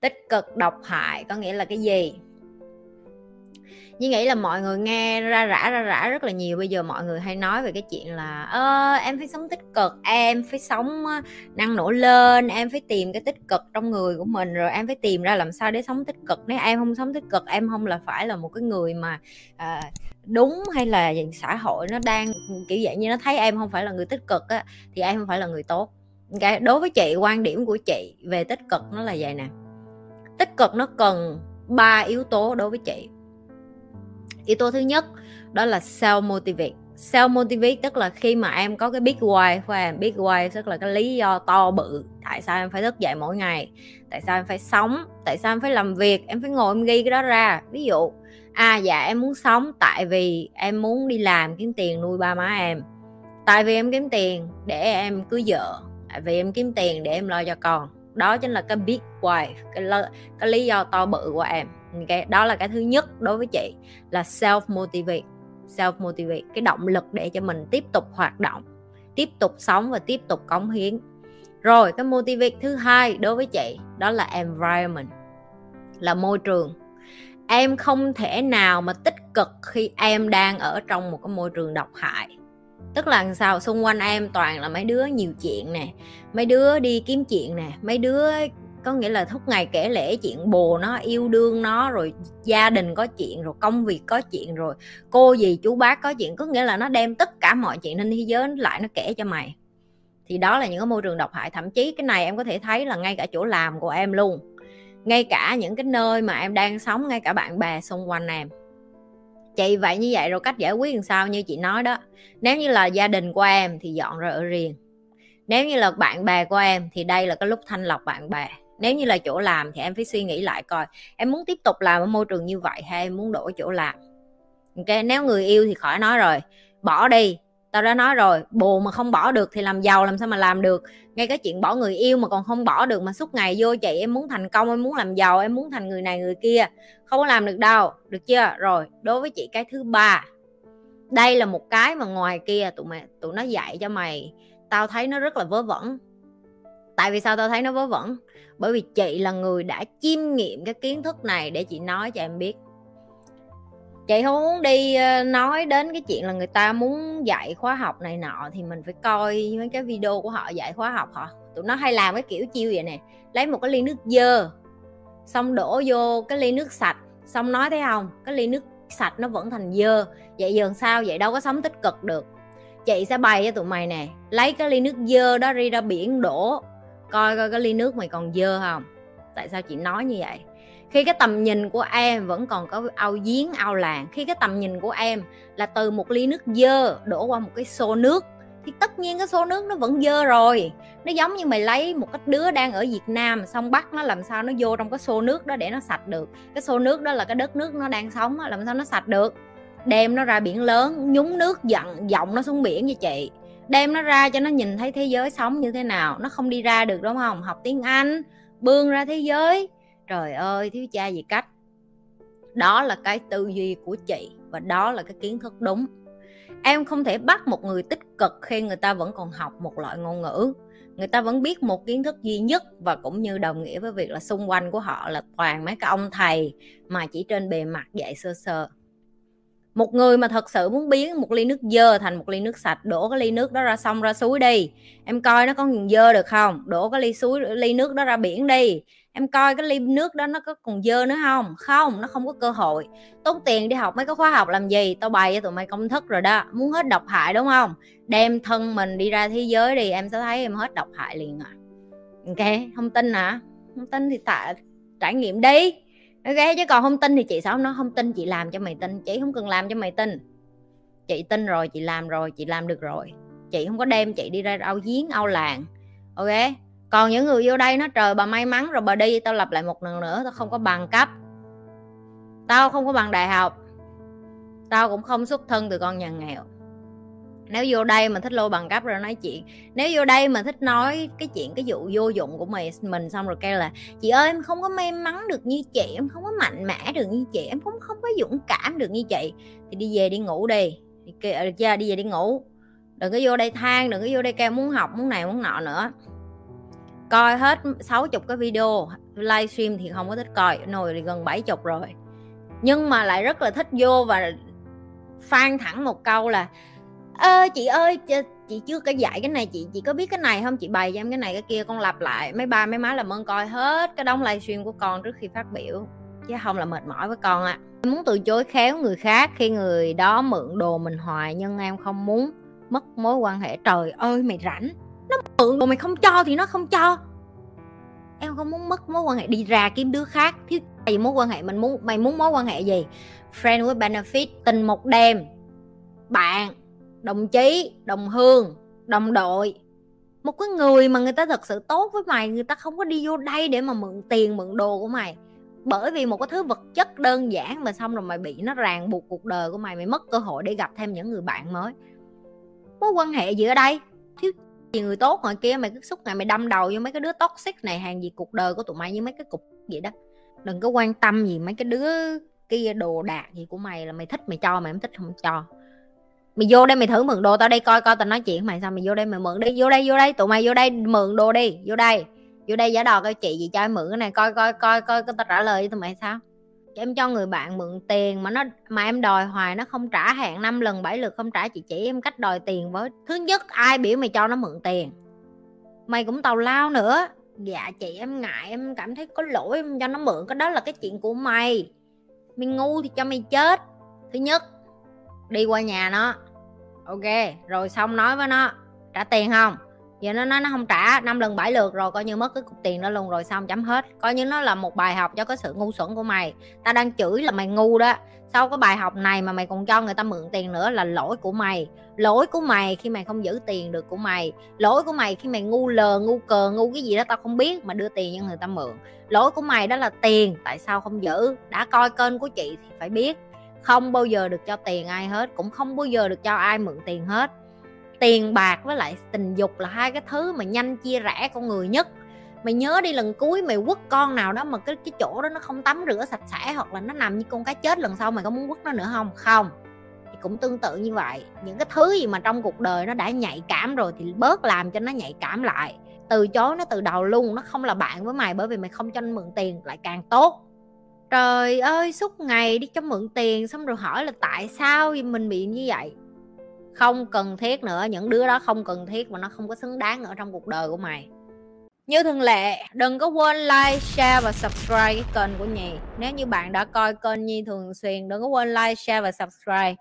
tích cực độc hại có nghĩa là cái gì? Nhi nghĩ là mọi người nghe ra rã ra rã rất là nhiều. Bây giờ mọi người hay nói về cái chuyện là ơ em phải sống tích cực em phải sống năng nổ lên em phải tìm cái tích cực trong người của mình rồi em phải tìm ra làm sao để sống tích cực. Nếu em không sống tích cực em không là phải là một cái người mà à, đúng hay là xã hội nó đang kiểu dạng như nó thấy em không phải là người tích cực á thì em không phải là người tốt. Okay. đối với chị quan điểm của chị về tích cực nó là vậy nè tích cực nó cần ba yếu tố đối với chị. Yếu tố thứ nhất, đó là self motivate. Self motivate tức là khi mà em có cái big why của em big why, tức là cái lý do to bự, tại sao em phải thức dậy mỗi ngày, tại sao em phải sống, tại sao em phải làm việc, em phải ngồi em ghi cái đó ra. Ví dụ à dạ em muốn sống tại vì em muốn đi làm kiếm tiền nuôi ba má em. Tại vì em kiếm tiền để em cưới vợ, tại vì em kiếm tiền để em lo cho con đó chính là cái big why cái, cái lý do to bự của em. Cái đó là cái thứ nhất đối với chị là self motivate self motivate cái động lực để cho mình tiếp tục hoạt động tiếp tục sống và tiếp tục cống hiến. Rồi cái motivate thứ hai đối với chị đó là environment là môi trường. Em không thể nào mà tích cực khi em đang ở trong một cái môi trường độc hại tức là sao? Xung quanh em toàn là mấy đứa nhiều chuyện nè, mấy đứa đi kiếm chuyện nè, mấy đứa có nghĩa là thúc ngày kể lễ chuyện bồ nó, yêu đương nó, rồi gia đình có chuyện, rồi công việc có chuyện, rồi cô gì chú bác có chuyện. Có nghĩa là nó đem tất cả mọi chuyện trên thế giới lại nó kể cho mày. Thì đó là những cái môi trường độc hại. Thậm chí cái này em có thể thấy là ngay cả chỗ làm của em luôn. Ngay cả những cái nơi mà em đang sống, ngay cả bạn bè xung quanh em chị vậy như vậy rồi cách giải quyết làm sao như chị nói đó. Nếu như là gia đình của em thì dọn ra ở riêng. Nếu như là bạn bè của em thì đây là cái lúc thanh lọc bạn bè. Nếu như là chỗ làm thì em phải suy nghĩ lại coi, em muốn tiếp tục làm ở môi trường như vậy hay em muốn đổi chỗ làm? Ok, nếu người yêu thì khỏi nói rồi, bỏ đi tao đã nói rồi bồ mà không bỏ được thì làm giàu làm sao mà làm được. Ngay cái chuyện bỏ người yêu mà còn không bỏ được mà suốt ngày vô chị, em muốn thành công, em muốn làm giàu, em muốn thành người này người kia. Không có làm được đâu, được chưa? Rồi, đối với chị cái thứ ba, đây là một cái mà ngoài kia tụi mày, tụi nó dạy cho mày. Tao thấy nó rất là vớ vẩn. Tại vì sao tao thấy nó vớ vẩn? Bởi vì chị là người đã chiêm nghiệm cái kiến thức này để chị nói cho em biết chị không muốn đi ờ, nói đến cái chuyện là người ta muốn dạy khóa học này nọ thì mình phải coi mấy cái video của họ dạy khóa học họ tụi nó hay làm cái kiểu chiêu vậy nè, lấy một cái ly nước dơ, xong đổ vô cái ly nước sạch, xong nói thấy không? Cái ly nước sạch nó vẫn thành dơ, vậy giờ sao? Vậy đâu có sống tích cực được. Chị sẽ bày cho tụi mày nè, lấy cái ly nước dơ đó đi ra biển đổ, coi coi cái ly nước mày còn dơ không? Tại sao chị nói như vậy? Khi cái tầm nhìn của em vẫn còn có ao giếng, ao làng, khi cái tầm nhìn của em là từ một ly nước dơ đổ qua một cái xô nước, thì tất nhiên cái xô nước nó vẫn dơ rồi. Nó giống như mày lấy một cái đứa đang ở Việt Nam, xong bắt nó làm sao nó vô trong cái xô nước đó để nó sạch được. Cái xô nước đó là cái đất nước nó đang sống làm sao nó sạch được. Đem nó ra biển lớn, nhúng nước, dặn giọng nó xuống biển như chị. Đem nó ra cho nó nhìn thấy thế giới sống như thế nào, nó không đi ra được, đúng không? Học tiếng anh, bươn ra thế giới trời ơi, thiếu cha gì cách? Đó là cái tư duy của chị và đó là cái kiến thức đúng. Em không thể bắt một người tích cực khi người ta vẫn còn học một loại ngôn ngữ. Người ta vẫn biết một kiến thức duy nhất và cũng như đồng nghĩa với việc là xung quanh của họ là toàn mấy cái ông thầy mà chỉ trên bề mặt dạy sơ sơ. Một người mà thật sự muốn biến một ly nước dơ thành một ly nước sạch, đổ cái ly nước đó ra sông, ra suối đi. Em coi nó có dơ được không? Đổ cái ly suối, ly nước đó ra biển đi em coi cái ly nước đó nó có còn dơ nữa không? Không, nó không có cơ hội. Tốn tiền đi học mấy cái khóa học làm gì? Tao bày cho tụi mày công thức rồi đó. Muốn hết độc hại đúng không? Đem thân mình đi ra thế giới đi, em sẽ thấy em hết độc hại liền à. Ok, không tin hả? Không tin thì tạ trải nghiệm đi. Ok, chứ còn không tin thì chị sao nó không tin chị làm cho mày tin. Chị không cần làm cho mày tin. Chị tin rồi, chị làm rồi, chị làm được rồi. Chị không có đem chị đi ra ao giếng ao làng. Ok? Còn những người vô đây nó trời bà may mắn rồi bà đi tao lặp lại một lần nữa tao không có bằng cấp. Tao không có bằng đại học. Tao cũng không xuất thân từ con nhà nghèo. Nếu vô đây mà thích lôi bằng cấp rồi nói chuyện nếu vô đây mà thích nói cái chuyện cái vụ vô dụng của mày mình xong rồi kêu là chị ơi em không có may mắn được như chị em không có mạnh mẽ được như chị em cũng không có dũng cảm được như chị. Thì đi về đi ngủ đi. Được chưa đi về đi ngủ. Đừng có vô đây than đừng có vô đây kêu muốn học muốn này muốn nọ nữa coi hết 60 cái video, livestream thì không có thích coi, nồi thì gần bảy chục rồi. Nhưng mà lại rất là thích vô và phan thẳng một câu là, ơ, chị ơi, chị chưa có dạy cái này, chị chị có biết cái này không? Chị bày cho em cái này cái kia, con lặp lại. Mấy ba, mấy má làm ơn coi hết cái đống livestream của con trước khi phát biểu, chứ không là mệt mỏi với con ạ. À. muốn từ chối khéo người khác khi người đó mượn đồ mình hoài, nhưng em không muốn mất mối quan hệ. Trời ơi, mày rảnh nó mượn rồi mày không cho thì nó không cho. Em không muốn mất mối quan hệ. Đi ra kiếm đứa khác. Thiếu mày mối quan hệ? Mình muốn, mày muốn mối quan hệ gì? Friend with benefit. Tình một đêm. Bạn, đồng chí, đồng hương, đồng đội. Một cái người mà người ta thật sự tốt với mày, người ta không có đi vô đây để mà mượn tiền, mượn đồ của mày. Bởi vì một cái thứ vật chất đơn giản mà xong rồi mày bị nó ràng buộc cuộc đời của mày mày mất cơ hội để gặp thêm những người bạn mới. Mối quan hệ gì ở đây? Thiếu gì người tốt ngoài kia mày cứ xúc ngày mày đâm đầu vô mấy cái đứa toxic này, hàng gì cuộc đời của tụi mày như mấy cái cục vậy đó. Đừng có quan tâm gì mấy cái đứa kia đồ đạc gì của mày là mày thích mày cho, mày không thích không cho. Mày vô đây mày thử mượn đồ tao đây coi coi tao nói chuyện mày sao mày vô đây mày mượn đi, vô đây vô đây, tụi mày vô đây mượn đồ đi, vô đây. Vô đây giả đò coi chị gì cho em mượn cái này, coi coi coi coi tao trả lời tụi mày sao em cho người bạn mượn tiền mà nó, mà em đòi hoài nó không trả hẹn 5 lần 7 lượt, không trả chị chỉ, em cách đòi tiền với, thứ nhất ai biểu mày cho nó mượn tiền. Mày cũng tàu lao nữa. Dạ chị, em ngại, em cảm thấy có lỗi, em cho nó mượn, cái đó là cái chuyện của mày. Mày ngu thì cho mày chết. Thứ nhất, đi qua nhà nó. Ok, rồi xong nói với nó. Trả tiền không? Giờ nó nói nó không trả, năm lần bảy lượt rồi, coi như mất cái cục tiền đó luôn rồi, xong chấm hết. Coi như nó là một bài học cho cái sự ngu xuẩn của mày. Tao đang chửi là mày ngu đó. Sau cái bài học này mà mày còn cho người ta mượn tiền nữa là lỗi của mày. Lỗi của mày khi mày không giữ tiền được của mày. Lỗi của mày khi mày ngu lờ, ngu cờ, ngu cái gì đó tao không biết mà đưa tiền cho người ta mượn. Lỗi của mày đó là tiền, tại sao không giữ? Đã coi kênh của chị thì phải biết. Không bao giờ được cho tiền ai hết, cũng không bao giờ được cho ai mượn tiền hết tiền bạc với lại tình dục là hai cái thứ mà nhanh chia rẽ con người nhất. Mày nhớ đi, lần cuối mày quất con nào đó mà cái cái chỗ đó nó không tắm rửa sạch sẽ hoặc là nó nằm như con cá chết lần sau mày có muốn quất nó nữa không? Không. Thì cũng tương tự như vậy. Những cái thứ gì mà trong cuộc đời nó đã nhạy cảm rồi thì bớt làm cho nó nhạy cảm lại. Từ chối nó từ đầu luôn, nó không là bạn với mày bởi vì mày không cho nó mượn tiền, lại càng tốt. Trời ơi, suốt ngày đi cho mượn tiền xong rồi hỏi là tại sao mình bị như vậy? Không cần thiết nữa, những đứa đó không cần thiết và nó không có xứng đáng ở trong cuộc đời của mày. Như thường lệ, đừng có quên like, share và subscribe kênh của nhì nếu như bạn đã coi kênh nhi thường xuyên, đừng có quên like, share và subscribe.